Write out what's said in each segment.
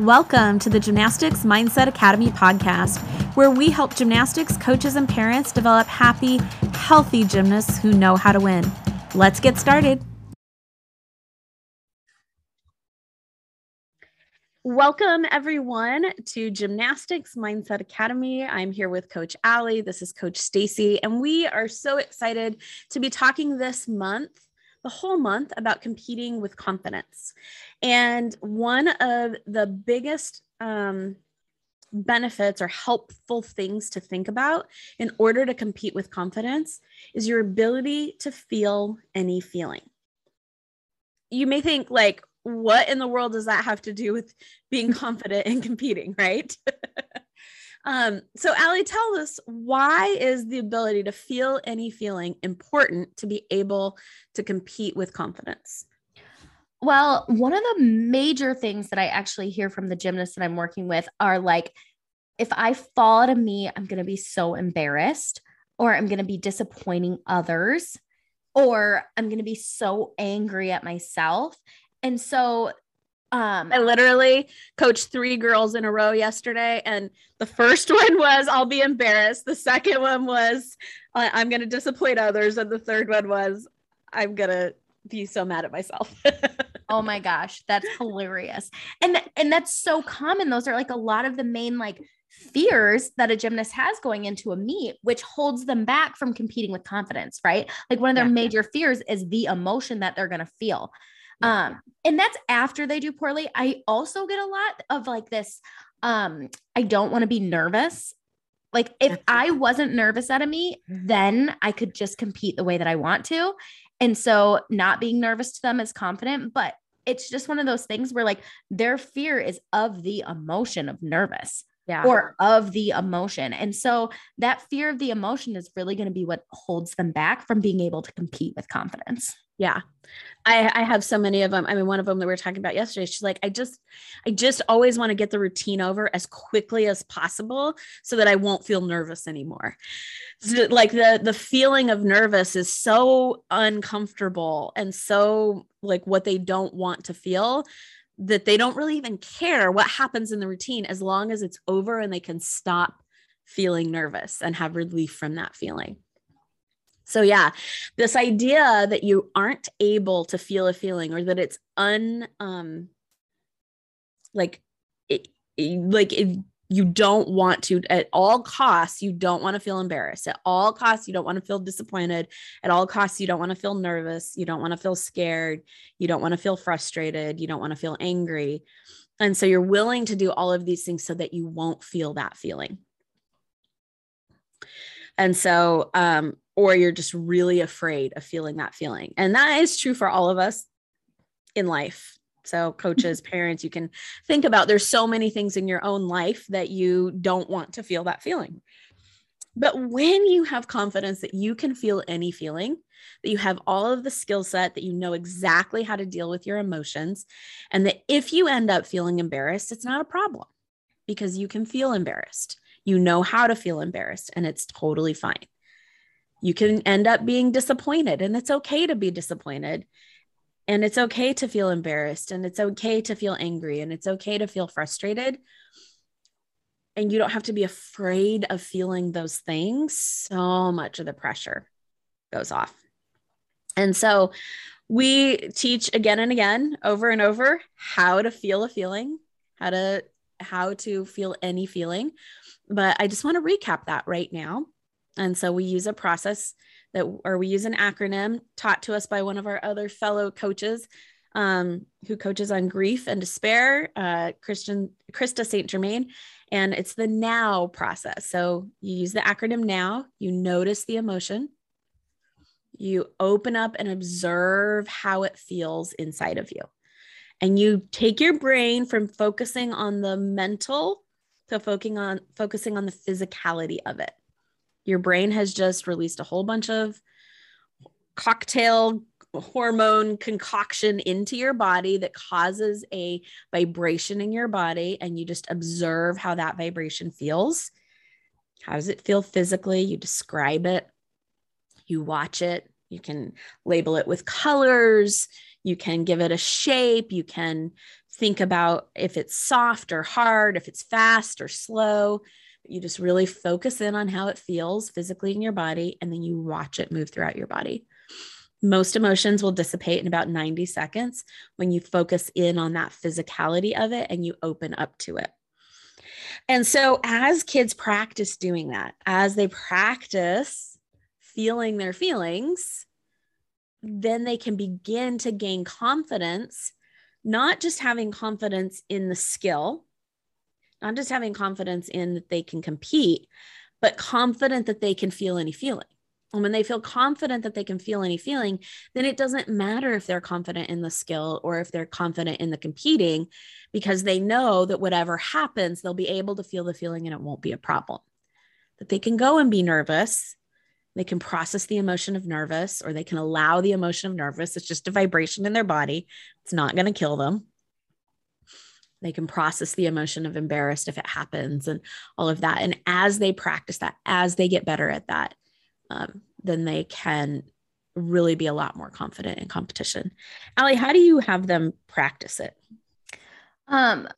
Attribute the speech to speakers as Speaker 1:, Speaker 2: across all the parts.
Speaker 1: Welcome to the Gymnastics Mindset Academy podcast, where we help gymnastics coaches and parents develop happy, healthy gymnasts who know how to win. Let's get started. Welcome, everyone, to Gymnastics Mindset Academy. I'm here with Coach Allie. This is Coach Stacy, and we are so excited to be talking this month the whole month about competing with confidence. And one of the biggest um, benefits or helpful things to think about in order to compete with confidence is your ability to feel any feeling. You may think, like, what in the world does that have to do with being confident and competing, right? Um, so, Allie, tell us why is the ability to feel any feeling important to be able to compete with confidence?
Speaker 2: Well, one of the major things that I actually hear from the gymnasts that I'm working with are like, if I fall a meet, I'm going to be so embarrassed, or I'm going to be disappointing others, or I'm going to be so angry at myself. And so
Speaker 1: um, I literally coached three girls in a row yesterday, and the first one was I'll be embarrassed. The second one was I'm going to disappoint others, and the third one was I'm going to be so mad at myself.
Speaker 2: oh my gosh, that's hilarious, and and that's so common. Those are like a lot of the main like fears that a gymnast has going into a meet, which holds them back from competing with confidence, right? Like one of their yeah. major fears is the emotion that they're going to feel. Um, and that's after they do poorly. I also get a lot of like this um, I don't want to be nervous. Like if I wasn't nervous out of me, then I could just compete the way that I want to. And so not being nervous to them is confident, but it's just one of those things where like their fear is of the emotion of nervous yeah. or of the emotion. And so that fear of the emotion is really going to be what holds them back from being able to compete with confidence.
Speaker 1: Yeah. I, I have so many of them. I mean, one of them that we were talking about yesterday, she's like, I just, I just always want to get the routine over as quickly as possible so that I won't feel nervous anymore. So, like the, the feeling of nervous is so uncomfortable and so like what they don't want to feel that they don't really even care what happens in the routine as long as it's over and they can stop feeling nervous and have relief from that feeling. So, yeah, this idea that you aren't able to feel a feeling or that it's un, um, like, it, like if you don't want to at all costs you don't want to feel embarrassed. At all costs you don't want to feel disappointed. At all costs you don't want to feel nervous. You don't want to feel scared. You don't want to feel frustrated. You don't want to feel angry. And so you're willing to do all of these things so that you won't feel that feeling. And so um or you're just really afraid of feeling that feeling. And that is true for all of us in life. So, coaches, parents, you can think about there's so many things in your own life that you don't want to feel that feeling. But when you have confidence that you can feel any feeling, that you have all of the skill set, that you know exactly how to deal with your emotions, and that if you end up feeling embarrassed, it's not a problem because you can feel embarrassed. You know how to feel embarrassed, and it's totally fine you can end up being disappointed and it's okay to be disappointed. And it's okay to feel embarrassed and it's okay to feel angry and it's okay to feel frustrated. And you don't have to be afraid of feeling those things. So much of the pressure goes off. And so we teach again and again over and over how to feel a feeling how to how to feel any feeling. But i just want to recap that right now and so we use a process that, or we use an acronym taught to us by one of our other fellow coaches um, who coaches on grief and despair, uh, Christian Krista St. Germain. And it's the now process. So you use the acronym now, you notice the emotion, you open up and observe how it feels inside of you. And you take your brain from focusing on the mental to focusing on focusing on the physicality of it. Your brain has just released a whole bunch of cocktail hormone concoction into your body that causes a vibration in your body and you just observe how that vibration feels. How does it feel physically? You describe it. You watch it. You can label it with colors. You can give it a shape. You can think about if it's soft or hard, if it's fast or slow. You just really focus in on how it feels physically in your body, and then you watch it move throughout your body. Most emotions will dissipate in about 90 seconds when you focus in on that physicality of it and you open up to it. And so, as kids practice doing that, as they practice feeling their feelings, then they can begin to gain confidence, not just having confidence in the skill, not just having confidence in that they can compete, but confident that they can feel any feeling. And when they feel confident that they can feel any feeling, then it doesn't matter if they're confident in the skill or if they're confident in the competing, because they know that whatever happens, they'll be able to feel the feeling and it won't be a problem. That they can go and be nervous. They can process the emotion of nervous or they can allow the emotion of nervous. It's just a vibration in their body, it's not going to kill them. They can process the emotion of embarrassed if it happens and all of that. And as they practice that, as they get better at that, um, then they can really be a lot more confident in competition. Allie, how do you have them practice it?
Speaker 2: Um,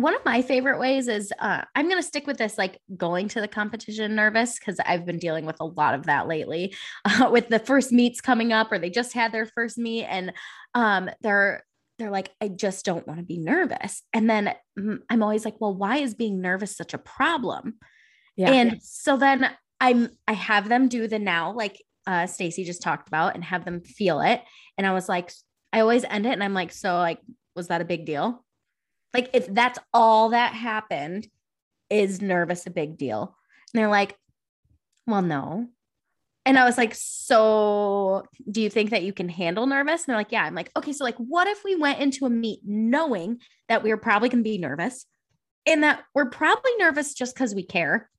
Speaker 2: one of my favorite ways is uh, I'm going to stick with this, like going to the competition nervous, because I've been dealing with a lot of that lately uh, with the first meets coming up, or they just had their first meet and um, they're they're like, I just don't want to be nervous. And then mm, I'm always like, well, why is being nervous such a problem? Yeah. And so then I'm I have them do the now like uh Stacy just talked about and have them feel it. And I was like, I always end it and I'm like, so like, was that a big deal? Like, if that's all that happened, is nervous a big deal? And they're like, well, no. And I was like, so do you think that you can handle nervous? And they're like, yeah. I'm like, okay, so like, what if we went into a meet knowing that we are probably going to be nervous and that we're probably nervous just because we care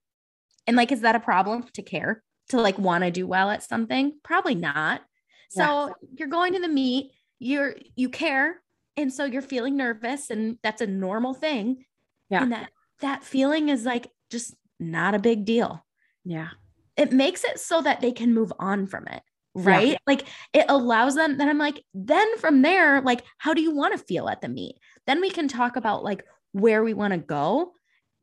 Speaker 2: and like, is that a problem to care, to like want to do well at something? Probably not. So yeah. you're going to the meet, you're you care, and so you're feeling nervous, and that's a normal thing. Yeah. And that that feeling is like just not a big deal.
Speaker 1: Yeah.
Speaker 2: It makes it so that they can move on from it. Right. Yeah. Like it allows them. Then I'm like, then from there, like, how do you want to feel at the meet? Then we can talk about like where we want to go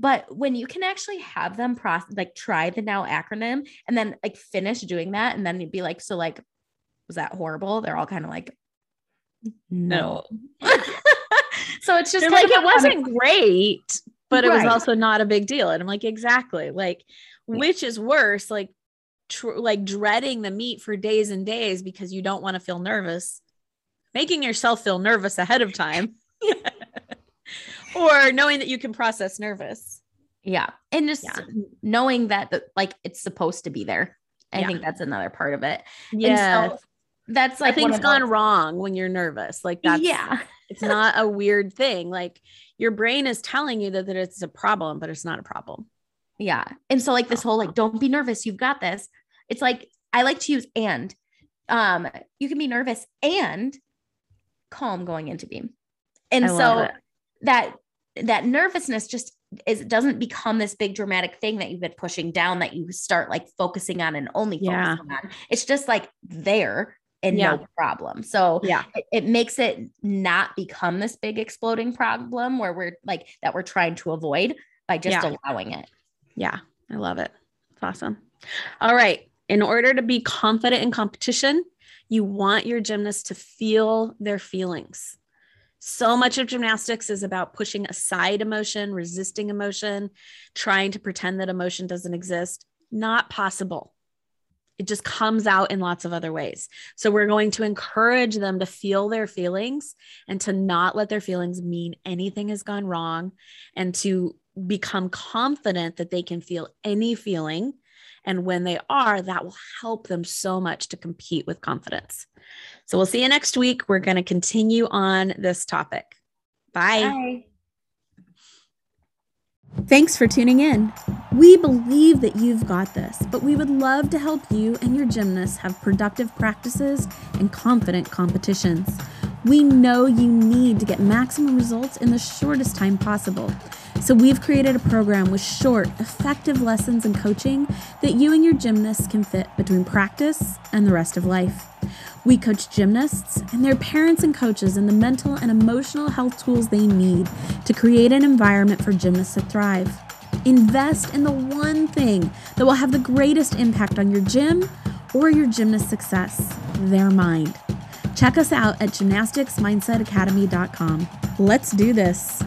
Speaker 2: but when you can actually have them process, like try the now acronym and then like finish doing that, and then you'd be like, so like, was that horrible? They're all kind of like, no. so it's just
Speaker 1: like it wasn't great, but right. it was also not a big deal. And I'm like, exactly. Like, which is worse? Like, tr- like dreading the meet for days and days because you don't want to feel nervous, making yourself feel nervous ahead of time. or knowing that you can process nervous.
Speaker 2: Yeah. And just yeah. knowing that, that like it's supposed to be there. I yeah. think that's another part of it.
Speaker 1: Yeah. So that's like things gone those. wrong when you're nervous. Like that's yeah. it's not a weird thing. Like your brain is telling you that, that it's a problem, but it's not a problem.
Speaker 2: Yeah. And so like this whole like don't be nervous, you've got this. It's like I like to use and um you can be nervous and calm going into beam. And I so that that nervousness just is doesn't become this big dramatic thing that you've been pushing down that you start like focusing on and only yeah. on. It's just like there and yeah. no problem. So yeah, it, it, makes it not become this big exploding problem where we're like that we're trying to avoid by just yeah. allowing it.
Speaker 1: Yeah, I love it. It's awesome. All right. In order to be confident in competition, you want your gymnast to feel their feelings. So much of gymnastics is about pushing aside emotion, resisting emotion, trying to pretend that emotion doesn't exist. Not possible. It just comes out in lots of other ways. So, we're going to encourage them to feel their feelings and to not let their feelings mean anything has gone wrong and to become confident that they can feel any feeling. And when they are, that will help them so much to compete with confidence. So we'll see you next week. We're going to continue on this topic. Bye. Bye. Thanks for tuning in. We believe that you've got this, but we would love to help you and your gymnasts have productive practices and confident competitions. We know you need to get maximum results in the shortest time possible. So, we've created a program with short, effective lessons and coaching that you and your gymnasts can fit between practice and the rest of life. We coach gymnasts and their parents and coaches in the mental and emotional health tools they need to create an environment for gymnasts to thrive. Invest in the one thing that will have the greatest impact on your gym or your gymnast success their mind. Check us out at gymnasticsmindsetacademy.com. Let's do this.